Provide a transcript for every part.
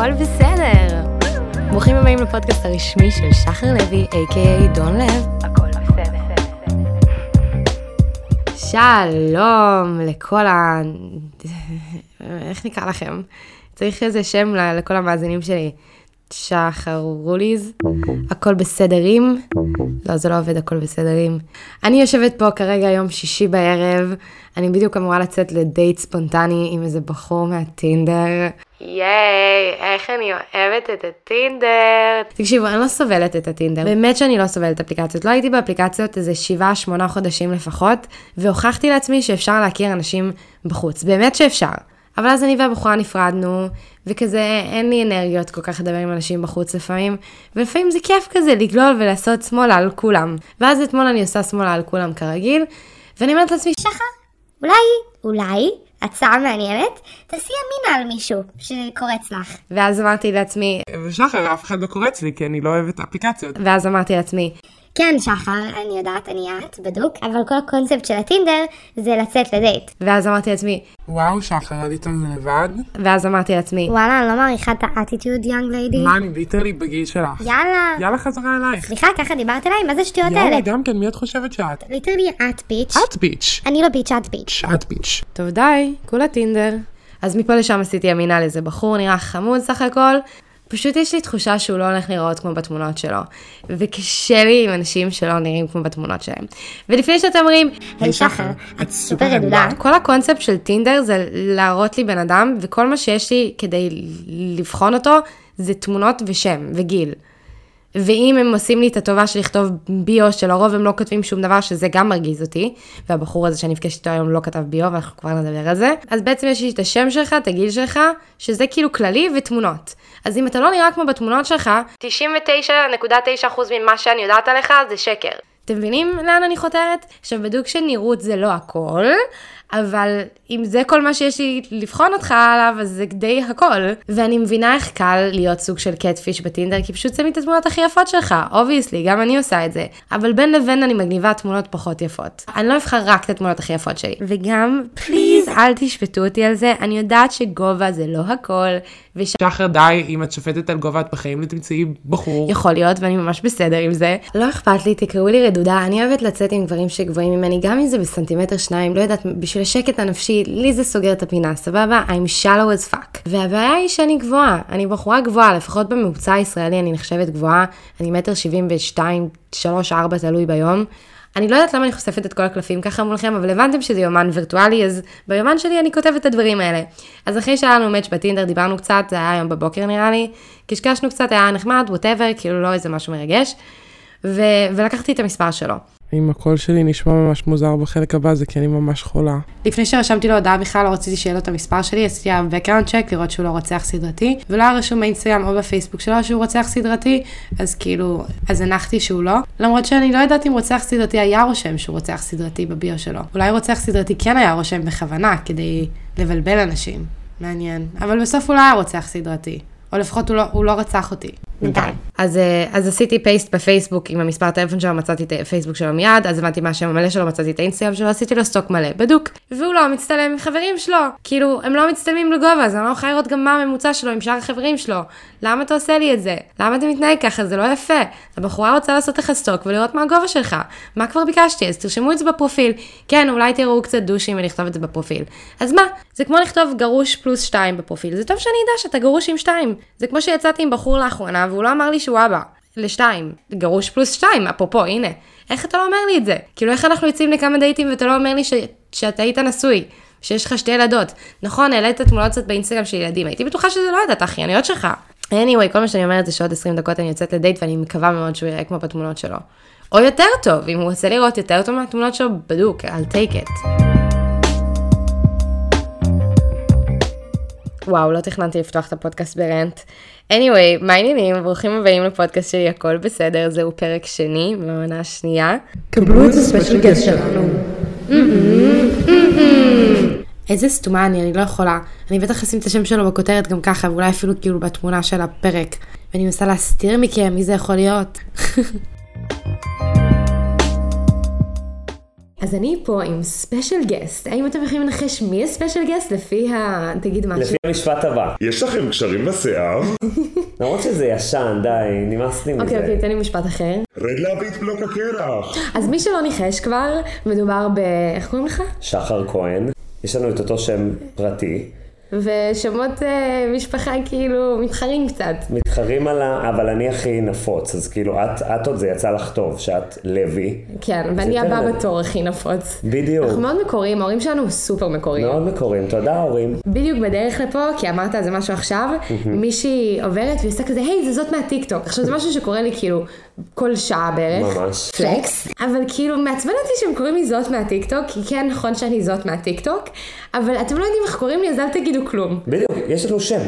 הכל בסדר. ברוכים הבאים לפודקאסט הרשמי של שחר לוי, a.k.a דון לב. הכל בסדר. שלום לכל ה... איך נקרא לכם? צריך איזה שם לכל המאזינים שלי. שחרוליז, הכל בסדרים. לא, זה לא עובד, הכל בסדרים. אני יושבת פה כרגע יום שישי בערב, אני בדיוק אמורה לצאת לדייט ספונטני עם איזה בחור מהטינדר. ייי, איך אני אוהבת את הטינדר. תקשיבו, אני לא סובלת את הטינדר. באמת שאני לא סובלת אפליקציות. לא הייתי באפליקציות איזה 7-8 חודשים לפחות, והוכחתי לעצמי שאפשר להכיר אנשים בחוץ. באמת שאפשר. אבל אז אני והבחורה נפרדנו, וכזה אין לי אנרגיות כל כך לדבר עם אנשים בחוץ לפעמים, ולפעמים זה כיף כזה לגלול ולעשות שמאלה על כולם. ואז אתמול אני עושה שמאלה על כולם כרגיל, ואני אומרת לעצמי, שחר, אולי, אולי, הצעה מעניינת, תעשי ימינה על מישהו שקורץ לך. ואז אמרתי לעצמי, ושחר, אף אחד לא קורץ לי, כי אני לא אוהבת אפליקציות. ואז אמרתי לעצמי, כן, שחר, אני יודעת, אני את, בדוק, אבל כל הקונספט של הטינדר זה לצאת לדייט. ואז אמרתי לעצמי, וואו, שחר, עלית על זה לבד? ואז אמרתי לעצמי, וואלה, אני לא מעריכה את ה attitude, young lady. מה, אני literally בגיל שלך. יאללה. יאללה חזרה אלייך. סליחה, ככה דיברת אליי? מה זה השטויות האלה? יאללה, גם כן, מי את חושבת שאת? literally את bitch. את bitch. אני לא bitch, את bitch. את bitch. טוב די, כולה טינדר. אז מפה לשם עשיתי ימינה לאיזה בחור, נראה חמוד סך הכל. פשוט יש לי תחושה שהוא לא הולך להיראות כמו בתמונות שלו. וקשה לי עם אנשים שלא נראים כמו בתמונות שלהם. ולפני שאתם אומרים, היי שחר, את סופר רדודה. כל הקונספט של טינדר זה להראות לי בן אדם, וכל מה שיש לי כדי לבחון אותו, זה תמונות ושם וגיל. ואם הם עושים לי את הטובה של לכתוב ביו, שלרוב הם לא כותבים שום דבר, שזה גם מרגיז אותי, והבחור הזה שאני נפגשת איתו היום לא כתב bio, ואנחנו כבר נדבר על זה, אז בעצם יש לי את השם שלך, את הגיל שלך, שזה כאילו כללי ותמונות. אז אם אתה לא נראה כמו בתמונות שלך, 99.9% ממה שאני יודעת עליך זה שקר. אתם מבינים לאן אני חותרת? עכשיו, בדוק שנראות זה לא הכל, אבל אם זה כל מה שיש לי לבחון אותך עליו, אז זה די הכל. ואני מבינה איך קל להיות סוג של catfish בטינדר, כי פשוט שמים את התמונות הכי יפות שלך, obviously, גם אני עושה את זה. אבל בין לבין אני מגניבה תמונות פחות יפות. אני לא אבחר רק את התמונות הכי יפות שלי. וגם, פליז, אל תשפטו אותי על זה, אני יודעת שגובה זה לא הכל, וש... שחר, די, אם את שופטת על גובה, את בחיים לא תמצאי בחור. יכול להיות, ואני ממש בסדר עם זה. לא אכפת לי, תקראו לי רדודה, אני אוהבת לצאת עם גברים שגבוהים ממני, גם אם זה בסנטימטר שניים, לא יודעת, בשביל השקט הנפשי, לי זה סוגר את הפינה, סבבה? I'm shallow as fuck. והבעיה היא שאני גבוהה, אני בחורה גבוהה, לפחות בממוצע הישראלי אני נחשבת גבוהה, אני מטר שבעים ושתיים, שלוש, ארבע, תלוי ביום. אני לא יודעת למה אני חושפת את כל הקלפים ככה מולכם, אבל הבנתם שזה יומן וירטואלי, אז ביומן שלי אני כותבת את הדברים האלה. אז אחרי שהיה לנו מאץ' בטינדר, דיברנו קצת, זה היה היום בבוקר נראה לי, קשקשנו קצת, היה נחמד, ווטאבר, כאילו לא איזה משהו מרגש, ו- ולקחתי את המספר שלו. אם הקול שלי נשמע ממש מוזר בחלק הבא, זה כי אני ממש חולה. לפני שרשמתי לו הודעה בכלל לא רציתי שיהיה לו את המספר שלי, עשיתי עליו background check לראות שהוא לא רוצח סדרתי, ולא היה רשום באינסטגרם או בפייסבוק שלו שהוא רוצח סדרתי, אז כאילו, אז הנחתי שהוא לא. למרות שאני לא יודעת אם רוצח סדרתי היה רושם שהוא רוצח סדרתי בביו שלו. אולי רוצח סדרתי כן היה רושם בכוונה, כדי לבלבל אנשים. מעניין. אבל בסוף הוא לא היה רוצח סדרתי. או לפחות הוא לא, הוא לא רצח אותי. בינתיים. אז, אה, אז עשיתי פייסט בפייסבוק עם המספר טלפון שלו, מצאתי את הפייסבוק שלו מיד, אז הבנתי מה השם המלא שלו, מצאתי את האינסטגרם שלו, עשיתי לו סטוק מלא, בדוק. והוא לא מצטלם עם חברים שלו. כאילו, הם לא מצטלמים לגובה, אז אני לא יכולה לראות גם מה הממוצע שלו עם שאר החברים שלו. למה אתה עושה לי את זה? למה אתה מתנהג ככה? זה לא יפה. הבחורה רוצה לעשות לך סטוק ולראות מה הגובה שלך. מה כבר ביקשתי? אז תרשמו את זה בפרופיל. כן, אולי תראו קצת דושים ולכתוב את זה בפרופיל. אז מה? זה כמו לכתוב גרוש פלוס שתיים בפרופיל. זה טוב שאני אדע שאתה גרוש עם שתיים. זה כמו שיצאתי עם בחור לאחרונה והוא לא אמר לי שהוא אבא. לשתיים. גרוש פלוס שתיים, אפרופו, הנה. איך אתה לא אומר לי את זה? כאילו, איך אנחנו יוצאים לכמה דייטים ואתה לא אומר לי ש... שאתה היית נשוי? שיש לך שתי ילדות. נכון, העלית תמונות קצת באינסטגרם של ילדים, הייתי בטוחה שזה לא יודעת, האחייניות שלך. anyway, כל מה שאני אומרת זה שעוד 20 דקות אני יוצאת לדייט ואני מקווה מאוד שהוא יראה כמו בתמונות שלו. או יותר טוב, אם הוא רוצה לראות יותר טוב מהתמונות שלו, בדוק, I'll take it. וואו, לא תכננתי לפתוח את הפודקאסט ברנט. anyway, מה העניינים? ברוכים הבאים לפודקאסט שלי, הכל בסדר, זהו פרק שני, מהעונה השנייה. קבלו את הספיישל guest שלנו. איזה סתומה אני, אני לא יכולה. אני בטח אשים את השם שלו בכותרת גם ככה, ואולי אפילו כאילו בתמונה של הפרק. ואני מנסה להסתיר מכם מי זה יכול להיות. אז אני פה עם special guest. האם אתם יכולים לנחש מי ה special guest לפי ה... תגיד משהו. לפי המשפט הבא. יש לכם קשרים בשיער? למרות שזה ישן, די, נמאס לי מזה. אוקיי, אוקיי, תן לי משפט אחר. רד להביא את בלוק הקרח. אז מי שלא ניחש כבר, מדובר ב... איך קוראים לך? שחר כהן, יש לנו את אותו שם פרטי, ושמות אה, משפחה כאילו מתחרים קצת. מתחרים על ה... אבל אני הכי נפוץ, אז כאילו את, את עוד זה יצא לך טוב, שאת לוי. כן, ואני יותר הבאה לב. בתור הכי נפוץ. בדיוק. אנחנו מאוד מקוריים, ההורים שלנו סופר מקוריים. מאוד מקוריים, תודה הורים. בדיוק בדרך לפה, כי אמרת על זה משהו עכשיו, מישהי עוברת והיא עושה כזה, היי, זה זאת מהטיקטוק. עכשיו, זה משהו שקורה לי כאילו כל שעה בערך. ממש. flex. אבל כאילו, מעצבן אותי שהם קוראים לי זאת מהטיקטוק, כי כן, נכון שאני זאת מהטיקטוק, אבל אתם לא יודעים איך קוראים לי, אז אל תגידו כלום. בדיוק, יש לנו שם.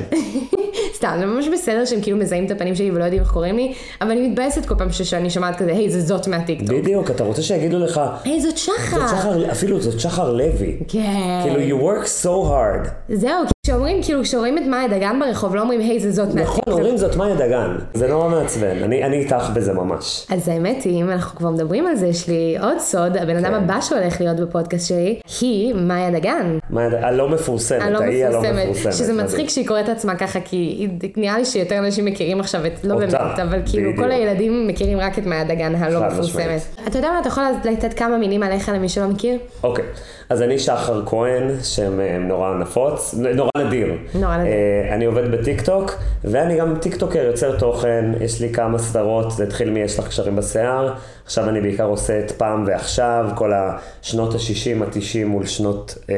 סתם, זה ממש בסדר שהם כאילו מזהים את הפנים שלי ולא יודעים איך קוראים לי, אבל אני מתבאסת כל פעם שאני שומעת כזה, היי, זה זאת מהטיקטוק. בדיוק, אתה רוצה שיגידו לך, היי, זאת שחר. זאת שחר, אפילו זאת שחר לוי. כן. כאילו, you work so hard. זהו, כשאומרים, כאילו, כשרואים את מאיה דגן ברחוב, לא אומרים, היי, זה זאת נכון, מהטיקטוק. אומרים זאת מאיה דגן. זה נורא מעצבן, אני אני איתך בזה ממש. אז האמת היא, אם אנחנו כבר מדברים על זה, יש לי עוד סוד, הבן אדם כן. הבא שהולך להיות בפודקאסט שלי, היא מאיה דגן. מאיה דגן, הלא מפורסמת, הלא ההיא הלא מפורסמת. שזה. מצחיק שהיא קוראת לעצמה ככה, כי נראה לי שיותר אנשים מכירים עכשיו את, לא באמת, אבל כאילו. כל הילדים מכירים רק את מאיה דגן הלא מפורסמת. אתה יודע מה, אתה יכול לתת כמה מילים עליך למי שלא מכיר? אוקיי, אז אני שחר כהן, שם אה, נורא נפוץ, נורא נדיר. נורא נדיר. אה, אני עובד בטיקטוק, ואני גם טיקטוקר, יוצר תוכן, יש לי כמה סדרות, זה התחיל מ"יש לך קשרים בשיער", עכשיו אני בעיקר עושה את פעם ועכשיו, כל השנות ה-60, ה-90 מול שנות אה,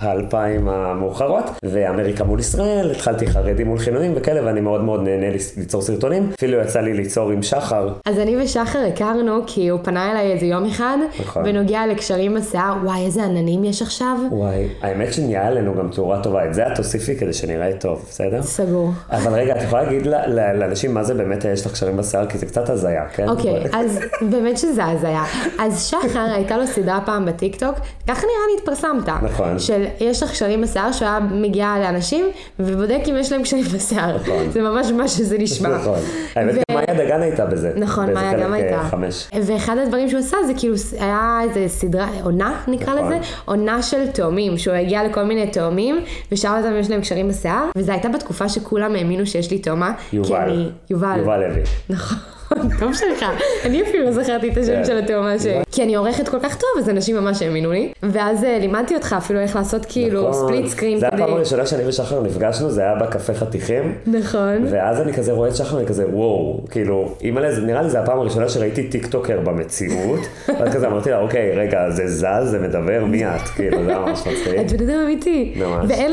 האלפיים המאוחרות, ואמריקה מול ישראל, התחלתי חרדי מול חילונים וכאלה, ואני מאוד מאוד נהנה ליצ- ליצור סרטונים, אפילו יצא לי ליצור עם שחר, אז אני ושחר הכרנו, כי הוא פנה אליי איזה יום אחד, נכון. בנוגע לקשרים בשיער, וואי, איזה עננים יש עכשיו. וואי, האמת שנהיה עלינו גם תאורה טובה, את זה את תוסיפי כדי שנראה טוב, בסדר? סגור. אבל רגע, את יכולה להגיד לאנשים מה זה באמת יש לך קשרים בשיער? כי זה קצת הזיה, כן? אוקיי, אז באמת שזה הזיה. אז שחר, הייתה לו סדרה פעם בטיקטוק, ככה נראה לי התפרסמת. נכון. של יש לך קשרים בשיער, שהוא היה מגיע לאנשים, ובודק אם יש להם קשרים בשיער. נכון. זה ממש מה שזה נשמע. נכון. האמת גם מאיה דגן הייתה בזה. נכון, מאיה גם אה, הייתה. חמש. ואחד הדברים שהוא עשה זה כאילו היה איזה סדרה, עונה נקרא נכון. לזה, עונה של תאומים, שהוא הגיע לכל מיני תאומים, ושאל אותם אם יש להם קשרים בשיער, וזה הייתה בתקופה שכולם האמינו שיש לי תאומה. יובל. יובל. יובל לוי. נכון. טוב שלך, אני אפילו לא זכרתי את השם כן. של התאומה שלי. כי אני עורכת כל כך טוב, אז אנשים ממש האמינו לי. ואז אה, לימדתי אותך אפילו איך לעשות כאילו נכון. ספליט סקרין זה כדי... הפעם הראשונה שאני ושחר נפגשנו, זה היה בקפה חתיכים. נכון. ואז אני כזה רואה את שחר, אני כזה, וואו, כאילו, אימא'לה, זה נראה לי זה הפעם הראשונה שראיתי טיקטוקר במציאות. ואז כזה אמרתי לה, אוקיי, רגע, זה זז, זה מדבר, מי את? כאילו, זה היה ממש מצחיק. את בן אדם אמיתי. ממש. ואין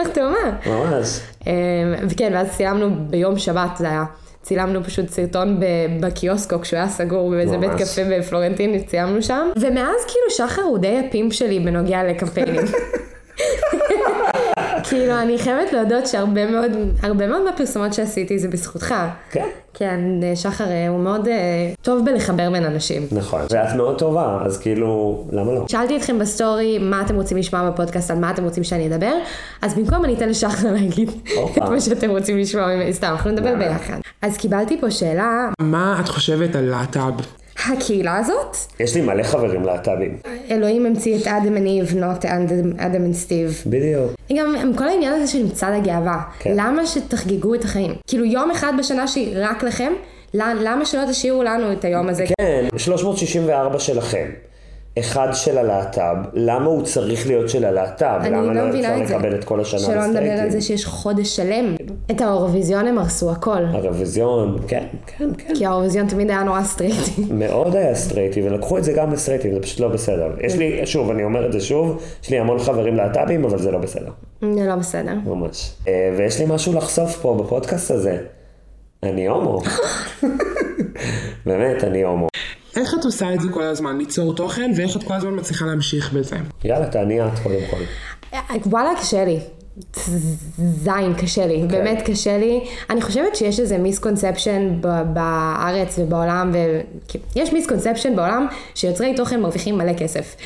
לך תאומה. ממש. אמ, וכן, ואז צילמנו ביום שבת, זה היה. צילמנו פשוט סרטון בקיוסקו כשהוא היה סגור באיזה בית. קפה בפלורנטין, צילמנו שם. ומאז כאילו שחר הוא די ה pimp שלי בנוגע לקמפיינים. כאילו, אני חייבת להודות שהרבה מאוד, הרבה מאוד מהפרסומות שעשיתי זה בזכותך. כן. כן, שחר אה, הוא מאוד אה, טוב בלחבר בין אנשים. נכון. ואת מאוד טובה, אז כאילו, למה לא? שאלתי אתכם בסטורי מה אתם רוצים לשמוע בפודקאסט, על מה אתם רוצים שאני אדבר, אז במקום אני אתן לשחר להגיד. את מה שאתם רוצים לשמוע. סתם, אנחנו נדבר. ביחד. אז קיבלתי פה שאלה, מה את חושבת על להט"ב? הקהילה הזאת, יש לי מלא חברים להט"בים. אלוהים המציא את אדם וניב, not אדם וסטיב. בדיוק. גם עם כל העניין הזה של מצעד הגאווה, כן. למה שתחגגו את החיים? כאילו יום אחד בשנה שהיא רק לכם, למ- למה שלא תשאירו לנו את היום הזה? כן, 364 שלכם. אחד של הלהט"ב, למה הוא צריך להיות של הלהט"ב? אני למה לא לא אפשר. לקבל את כל השנה שלא נדבר על? זה שיש חודש שלם. את האירוויזיון הם הרסו הכל. הרוויזיון, כן, כן, כן. כי האירוויזיון תמיד היה נורא סטרייטי. מאוד היה סטרייטי, ולקחו את זה גם לסטרייטים, זה פשוט לא בסדר. יש לי, שוב, אני אומר את זה שוב, יש לי המון חברים להט"בים, אבל זה לא בסדר. זה לא בסדר. ממש. אה, ויש לי משהו לחשוף פה בפודקאסט הזה. אני הומו. באמת, אני הומו. איך את עושה את זה כל הזמן? ליצור תוכן, ואיך את כל הזמן מצליחה להמשיך בזה? יאללה, תעני את קודם כל. וואלה, קשה לי. זין, קשה לי, באמת קשה לי. אני חושבת שיש איזה מיסקונספשן בארץ ובעולם, ויש מיסקונספשן בעולם שיוצרי תוכן מרוויחים מלא כסף.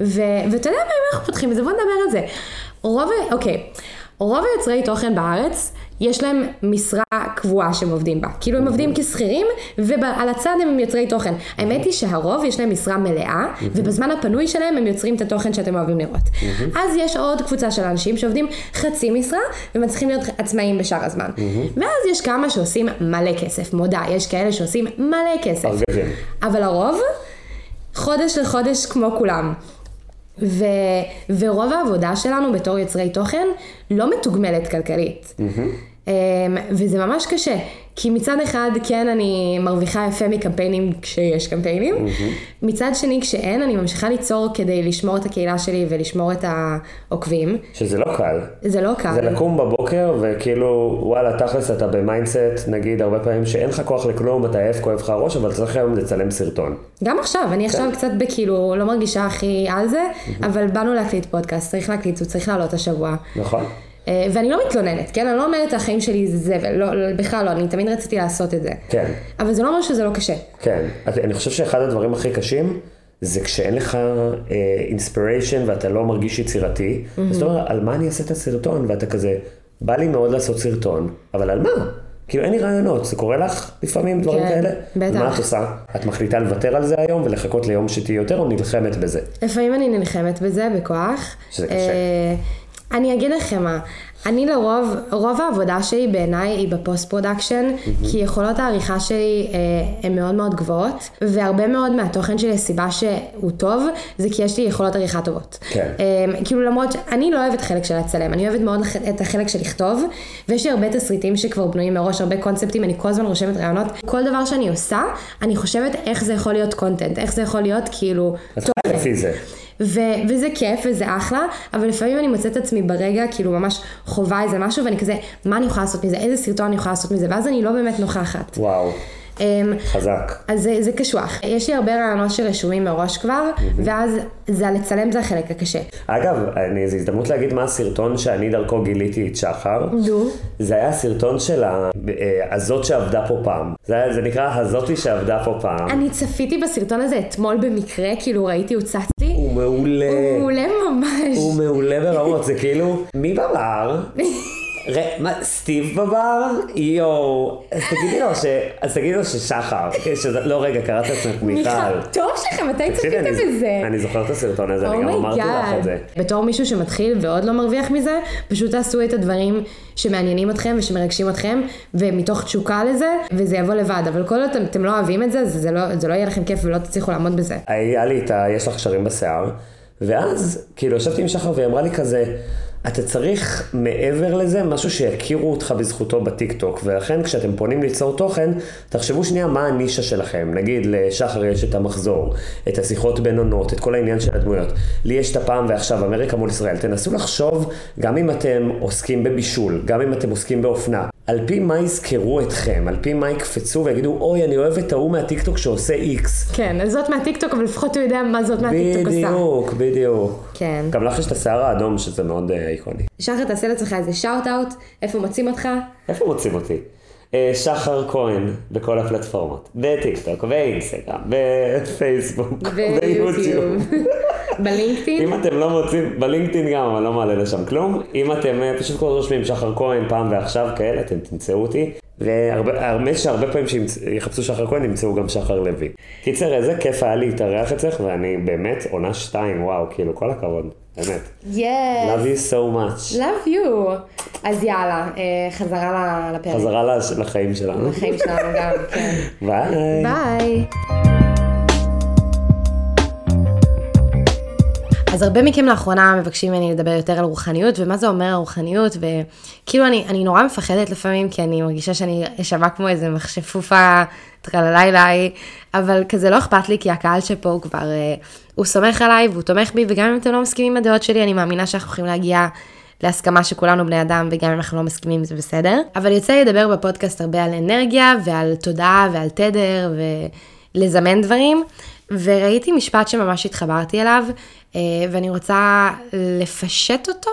ו- ואתה יודע מה, אם אנחנו פותחים את זה, בוא נדבר על זה. רוב, ה- אוקיי, רוב היוצרי תוכן בארץ, יש להם משרה קבועה שהם עובדים בה. כאילו הם עובדים כשכירים, ועל הצד הם יוצרי תוכן. האמת היא שהרוב יש להם משרה מלאה, ובזמן הפנוי שלהם הם יוצרים את התוכן שאתם אוהבים לראות. אז יש עוד קבוצה של אנשים שעובדים חצי משרה, ומצליחים להיות עצמאיים בשאר הזמן. ואז יש כמה שעושים מלא כסף, מודה, יש כאלה שעושים מלא כסף. אבל הרוב, חודש לחודש כמו כולם. ו, ורוב העבודה שלנו בתור יוצרי תוכן לא מתוגמלת כלכלית. Mm-hmm. וזה ממש קשה, כי מצד אחד כן אני מרוויחה יפה מקמפיינים כשיש קמפיינים, mm-hmm. מצד שני כשאין אני ממשיכה ליצור כדי לשמור את הקהילה שלי ולשמור את העוקבים. שזה לא קל. זה לא קל. זה לקום בבוקר וכאילו וואלה תכלס אתה ב mindset נגיד הרבה פעמים שאין לך כוח לכלום אתה עייף כואב לך הראש אבל צריך היום לצלם סרטון. גם עכשיו, אני עכשיו קצת בכאילו לא מרגישה הכי על זה, Mm-hmm. אבל באנו להקליט פודקאסט, צריך להקליט, הוא צריך לעלות השבוע. נכון? אה, ואני לא מתלוננת, כן? אני לא אומרת החיים שלי זה זבל, לא, בכלל לא, אני תמיד רציתי לעשות את זה. כן. אבל זה לא אומר שזה לא קשה. כן. אז אני חושב שאחד הדברים הכי קשים זה כשאין לך inspiration ואתה לא מרגיש יצירתי. אז אתה אומר על מה אני אעשה את הסרטון ואתה כזה בא לי מאוד לעשות סרטון אבל על מה? כאילו אין לי רעיונות, זה קורה לך לפעמים דברים כן, כאלה? בטח. מה את עושה? את מחליטה לוותר על זה היום ולחכות ליום שתהיי יותר או נלחמת בזה? לפעמים אני נלחמת בזה בכוח. שזה קשה. אני אגיד לכם מה, אני לרוב, רוב העבודה שלי בעיניי היא ב post production, כי יכולות העריכה שלי אה, הן מאוד מאוד גבוהות, והרבה מאוד מהתוכן שלי, הסיבה שהוא טוב, זה כי יש לי יכולות עריכה טובות. כן. אה, כאילו למרות שאני לא אוהבת חלק של לצלם, אני אוהבת מאוד את החלק של לכתוב, ויש לי הרבה תסריטים שכבר בנויים מראש, הרבה קונספטים, אני כל הזמן רושמת רעיונות. כל דבר שאני עושה, אני חושבת איך זה יכול להיות קונטנט, איך זה יכול להיות כאילו... את לפי זה. ו- וזה כיף וזה אחלה, אבל לפעמים אני מוצאת את עצמי ברגע, כאילו ממש חווה איזה משהו, ואני כזה, מה אני יכולה לעשות מזה, איזה סרטון אני יכולה לעשות מזה, ואז אני לא באמת נוכחת. וואו, אמ, חזק. אז זה, זה קשוח. יש לי הרבה רעיונות שרשומים מראש כבר, ואז זה לצלם זה החלק הקשה. אגב, אני, זו הזדמנות להגיד מה הסרטון שאני דרכו גיליתי את שחר. נו. זה היה הסרטון של ה- אה, הזאת שעבדה פה פעם. זה, זה נקרא הזאתי שעבדה פה פעם. אני צפיתי בסרטון הזה אתמול במקרה, כאילו ראיתי, הוצץ לי. מעולה. הוא מעולה ממש. הוא מעולה ברמות, זה כאילו, מי בבר? ר- מה, סטיב בבר? יואו. אז תגידי לו ש... אז תגידי לו ששחר. שזה- לא, רגע, קראת את עצמך מיכל. טוב שלכם, מתי אני- בזה? Oh אני זוכר את הסרטון הזה, אני גם אמרתי לך את זה. בתור מישהו שמתחיל ועוד לא מרוויח מזה, פשוט תעשו את הדברים שמעניינים אתכם ושמרגשים אתכם, ומתוך תשוקה לזה, וזה יבוא לבד. אבל כל עוד אתם, לא אוהבים את זה, זה, זה, לא, זה לא יהיה לכם כיף ולא תצליחו לעמוד בזה. היה לי את ה... יש לך קשרים בשיער, ואז כאילו ישבתי עם שחר והיא אמרה לי כזה, אתה צריך מעבר לזה משהו שיכירו אותך בזכותו בטיקטוק, ולכן כשאתם פונים ליצור תוכן, תחשבו שנייה מה הנישה שלכם. נגיד לשחר יש את המחזור, את השיחות בין עונות, את כל העניין של הדמויות. לי יש את הפעם ועכשיו, אמריקה מול ישראל. תנסו לחשוב, גם אם אתם עוסקים בבישול, גם אם אתם עוסקים באופנה, על פי מה יזכרו אתכם, על פי מה יקפצו ויגידו, אוי, אני אוהב את ההוא מהטיקטוק שעושה איקס. כן, אז זאת מהטיקטוק, אבל לפחות הוא יודע מה זאת מהטיקטוק עושה. בדיוק, בדיוק. כן. גם לך יש את השיער האדום, שזה מאוד אה, איקוני. שחר, תעשה לעצמך איזה shout out, איפה מוצאים אותך? איפה מוצאים אותי? אה, שחר כהן בכל הפלטפורמות. בטיקטוק, באינסטגרם, בפייסבוק, ביוטיוב. בלינקדאין? אם אתם לא מוצאים, בלינקדאין גם, אבל לא מעלה לשם כלום. אם אתם אה, פשוט כל רושמים שחר כהן פעם ועכשיו כאלה, אתם תמצאו אותי. והאמת שהרבה פעמים שיחפשו שחר כהן, ימצאו גם שחר לוי. קיצר, איזה כיף היה להתארח אצלך, ואני באמת עונה שתיים, וואו, כאילו, כל הכבוד, באמת. יס. Love you so much. Love you. אז יאללה, אה, חזרה לפרק. חזרה לחיים שלנו. לחיים שלנו גם, כן. ביי. ביי. אז הרבה מכם לאחרונה מבקשים ממני לדבר יותר על רוחניות, ומה זה אומר הרוחניות, וכאילו אני, אני נורא מפחדת לפעמים, כי אני מרגישה שאני שווה כמו איזה מכשפופה טרללילי, אבל כזה לא אכפת לי, כי הקהל שפה הוא כבר, הוא סומך עליי והוא תומך בי, וגם אם אתם לא מסכימים עם הדעות שלי, אני מאמינה שאנחנו יכולים להגיע להסכמה שכולנו בני אדם, וגם אם אנחנו לא מסכימים זה בסדר. אבל יוצא לי לדבר בפודקאסט הרבה על אנרגיה, ועל תודעה, ועל תדר, ולזמן דברים. וראיתי משפט שממש התחברתי אליו, ואני רוצה לפשט אותו,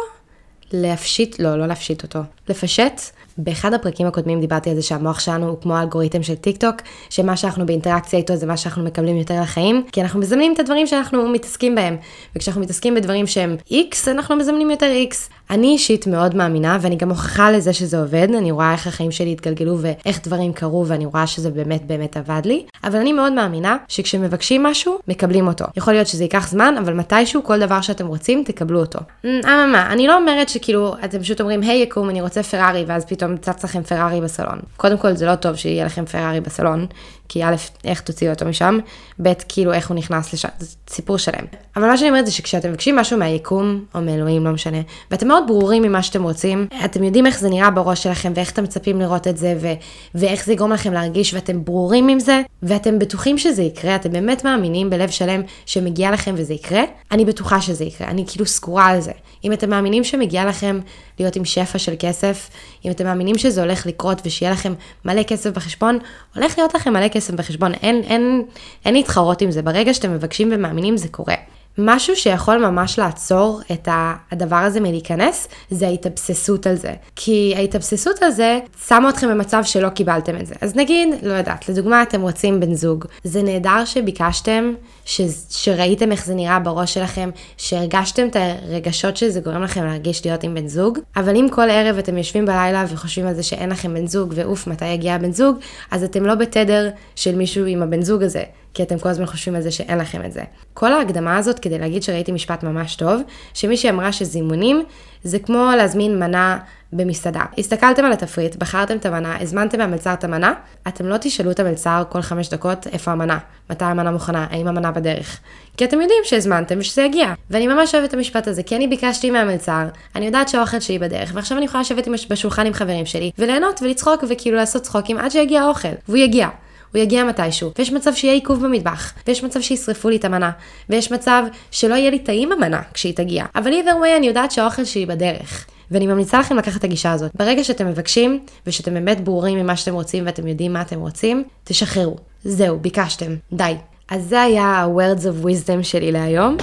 להפשיט, לא, לא להפשיט אותו, לפשט. באחד הפרקים הקודמים דיברתי על זה שהמוח שלנו הוא כמו האלגוריתם של טיק טוק, שמה שאנחנו באינטראקציה איתו זה מה שאנחנו מקבלים יותר לחיים, כי אנחנו מזמנים את הדברים שאנחנו מתעסקים בהם. וכשאנחנו מתעסקים בדברים שהם X, אנחנו מזמנים יותר X. אני אישית מאוד מאמינה, ואני גם מוכיחה לזה שזה עובד, אני רואה איך החיים שלי התגלגלו ואיך דברים קרו, ואני רואה שזה באמת באמת עבד לי, אבל אני מאוד מאמינה שכשמבקשים משהו, מקבלים אותו. יכול להיות שזה ייקח זמן, אבל מתישהו כל דבר שאתם רוצים, תקבלו אותו. אממה, אני לא אומרת שכאילו, אתם פשוט אומרים, היי יקום, אני רוצה פרארי, ואז פתאום צץ לכם פרארי בסלון. קודם כל, זה לא טוב שיהיה לכם פרארי בסלון, כי א', איך תוציאו אותו משם, ב', כאילו איך הוא נכנס לשם, זה סיפור שלם. אבל מה שאני אומרת זה שכשאתם מבקשים משהו מהיקום, או מאלוהים, לא משנה, ואתם מאוד ברורים ממה שאתם רוצים, אתם יודעים איך זה נראה בראש שלכם, ואיך אתם מצפים לראות את זה, ו- ואיך זה יגרום לכם להרגיש, ואתם ברורים עם זה, ואתם בטוחים שזה יקרה, אתם באמת מאמינים בלב שלם שמגיע לכם וזה יקרה, אני בטוחה שזה יקרה, אני כאילו סגורה על זה. אם אתם מאמינים שמגיע לכם להיות עם שפע של כסף, אם אתם מאמינים שזה הולך לקרות ושיהיה לכם מלא כסף בחשבון, הולך להיות לכם מלא כסף בחשבון, אין, אין, אין להתחרות עם זה, ברגע שאתם מבקשים ומאמינים זה קורה. משהו שיכול ממש לעצור את הדבר הזה מלהיכנס, זה ההתאבססות על זה. כי ההתאבססות על זה שמה אתכם במצב שלא קיבלתם את זה. אז נגיד, לא יודעת, לדוגמה אתם רוצים בן זוג. זה נהדר שביקשתם, ש... שראיתם איך זה נראה בראש שלכם, שהרגשתם את הרגשות שזה גורם לכם להרגיש להיות עם בן זוג, אבל אם כל ערב אתם יושבים בלילה וחושבים על זה שאין לכם בן זוג, ואוף, מתי יגיע הבן זוג, אז אתם לא בתדר של מישהו עם הבן זוג הזה. כי אתם כל הזמן חושבים על זה שאין לכם את זה. כל ההקדמה הזאת כדי להגיד שראיתי משפט ממש טוב, שמישהי אמרה שזימונים זה כמו להזמין מנה במסעדה. הסתכלתם על התפריט, בחרתם את המנה, הזמנתם מהמלצר את המנה, אתם לא תשאלו את המלצר כל חמש דקות איפה המנה, מתי המנה מוכנה, האם המנה בדרך. כי אתם יודעים שהזמנתם ושזה יגיע. ואני ממש אוהבת את המשפט הזה, כי אני ביקשתי מהמלצר, אני יודעת שהאוכל שלי בדרך, ועכשיו אני יכולה לשבת בשולחן עם חברים שלי, וליהנות ולצחוק וכאילו לעשות צחוקים עד שיגיע האוכל, והוא יגיע. הוא יגיע מתישהו, ויש מצב שיהיה עיכוב במטבח, ויש מצב שישרפו לי את המנה, ויש מצב שלא יהיה לי טעים המנה כשהיא תגיע, אבל either way אני יודעת שהאוכל שלי בדרך. ואני ממליצה לכם לקחת את הגישה הזאת. ברגע שאתם מבקשים, ושאתם באמת ברורים ממה שאתם רוצים ואתם יודעים מה אתם רוצים, תשחררו. זהו, ביקשתם. די. אז זה היה ה-words of wisdom שלי להיום.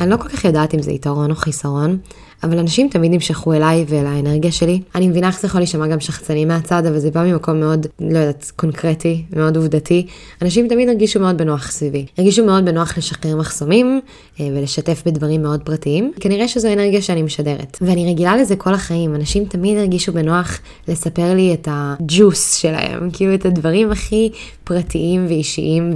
אני לא כל כך יודעת אם זה יתרון או חיסרון, אבל אנשים תמיד נמשכו אליי ואל האנרגיה שלי. אני מבינה איך זה יכול להישמע גם שחצני מהצד, אבל זה בא ממקום מאוד, לא יודעת, קונקרטי, מאוד עובדתי. אנשים תמיד הרגישו מאוד בנוח סביבי. הרגישו מאוד בנוח לשחרר מחסומים אה, ולשתף בדברים מאוד פרטיים. כנראה שזו אנרגיה שאני משדרת. ואני רגילה לזה כל החיים. אנשים תמיד הרגישו בנוח לספר לי את הג'וס שלהם, כאילו את הדברים הכי פרטיים ואישיים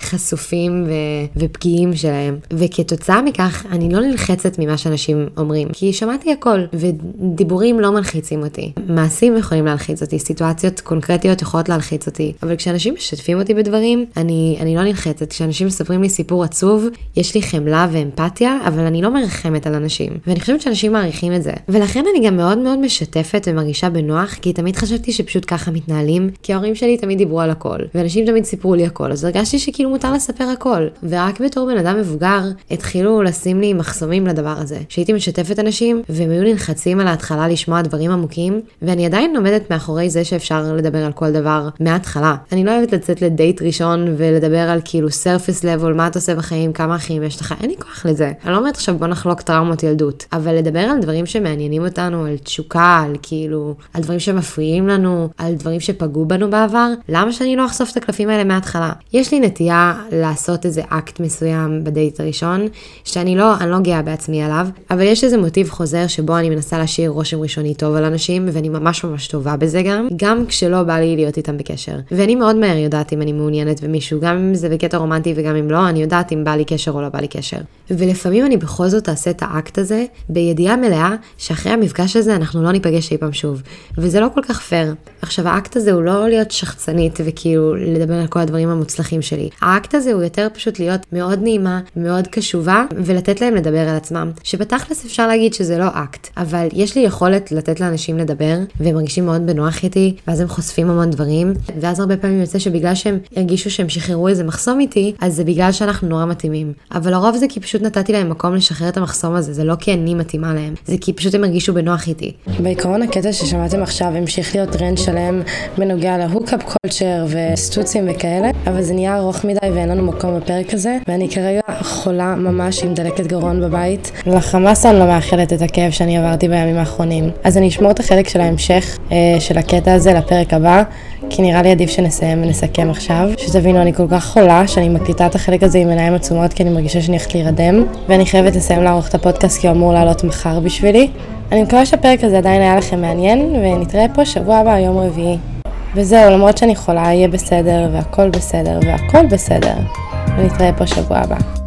וחשופים ו- ופגיעים שלהם. וכתוצאה מכך, אני לא נלחצת ממה שאנשים אומרים. כי שמעתי הכל, ודיבורים לא מלחיצים אותי. מעשים יכולים להלחיץ אותי, סיטואציות קונקרטיות יכולות להלחיץ אותי, אבל כשאנשים משתפים אותי בדברים, אני, אני לא נלחצת. כשאנשים מספרים לי סיפור עצוב, יש לי חמלה ואמפתיה, אבל אני לא מרחמת על אנשים. ואני חושבת שאנשים מעריכים את זה. ולכן אני גם מאוד מאוד משתפת ומרגישה בנוח, כי תמיד חשבתי שפשוט ככה מתנהלים, כי ההורים שלי תמיד דיברו על הכל, ואנשים תמיד סיפרו לי הכל, אז הרגשתי שכאילו מותר לספר הכל. ורק בתור בן אדם מבוגר, התחילו לשים לי מחסומים לדבר הזה. שהייתי משתפת אנשים, והם היו נלחצים על ההתחלה לשמוע דברים עמוקים, ואני עדיין עומדת מאחורי זה שאפשר לדבר על כל דבר מההתחלה. אני לא אוהבת לצאת לדייט ראשון ולדבר על כאילו surface level, מה אתה עושה בחיים, כמה אחים יש לך, אין לי כוח לזה. אני לא אומרת עכשיו בוא נחלוק טראומות ילדות, אבל לדבר על דברים שמעניינים אותנו, על תשוקה, על כאילו, על דברים שמפריעים לנו, על דברים שפגעו בנו בעבר, למה שאני לא אחשוף את הקלפים האלה מההתחלה? יש לי נטייה לעשות איזה אקט מסוים בדייט הראשון, שאני לא, אני לא גאה בעצמי עליו, אבל יש איזה מוטיב חוזר שבו אני מנסה להשאיר רושם ראשוני טוב על אנשים, ואני ממש ממש טובה בזה גם, גם כשלא בא לי להיות איתם בקשר. ואני מאוד מהר יודעת אם אני מעוניינת במישהו, גם אם זה בקטע רומנטי וגם אם לא, אני יודעת אם בא לי קשר או לא בא לי קשר. ולפעמים אני בכל זאת אעשה את האקט הזה, בידיעה מלאה שאחרי המפגש הזה אנחנו לא ניפגש אי פעם שוב. וזה לא כל כך פייר. עכשיו האקט הזה הוא לא להיות שחצנית וכאילו לדבר על כל הדברים המוצלחים שלי. האקט הזה הוא יותר פשוט להיות מאוד נעימה, מאוד קשובה, ולתת להם לדבר על עצמם. שבתכלס אפשר להגיד שזה לא אקט, אבל יש לי יכולת לתת לאנשים לדבר, והם מרגישים מאוד בנוח איתי, ואז הם חושפים המון דברים, ואז הרבה פעמים יוצא שבגלל שהם הרגישו שהם שחררו איזה מחסום איתי, אז זה בגלל שאנחנו נורא מתאימים. אבל לרוב זה כי פשוט נתתי להם מקום לשחרר את המחסום הזה, זה לא כי אני מתאימה להם, זה כי פשוט הם הרגישו בנוח איתי. בעיקרון הקטע ששמעתם עכשיו המשיך להיות טרנד שלם בנוגע ל hookup culture וסטוצים וכאלה, אבל זה נהיה ארוך מדי ואין לנו מקום בפרק הזה, ואני כרגע חולה ממש עם דלקת גרון בבית. לחמאס אני לא מאחלת את הכאב שאני עברתי בימים האחרונים. אז אני אשמור את החלק של ההמשך אה, של הקטע הזה לפרק הבא, כי נראה לי עדיף שנסיים ונסכם עכשיו. שתבינו, אני כל כך חולה שאני מקליטה את החלק הזה עם עיניים עצומות כי אני מרגישה שאני הולכת להירדם, ואני חייבת לסיים לערוך את הפודקאסט כי הוא אמור לעלות מחר בשבילי. אני מקווה שהפרק הזה עדיין היה לכם מעניין, ונתראה פה שבוע הבא, יום רביעי. וזהו, למרות שאני חולה, יהיה בסדר, והכל בסדר, והכל בסדר. ונתראה פה שבוע הבא.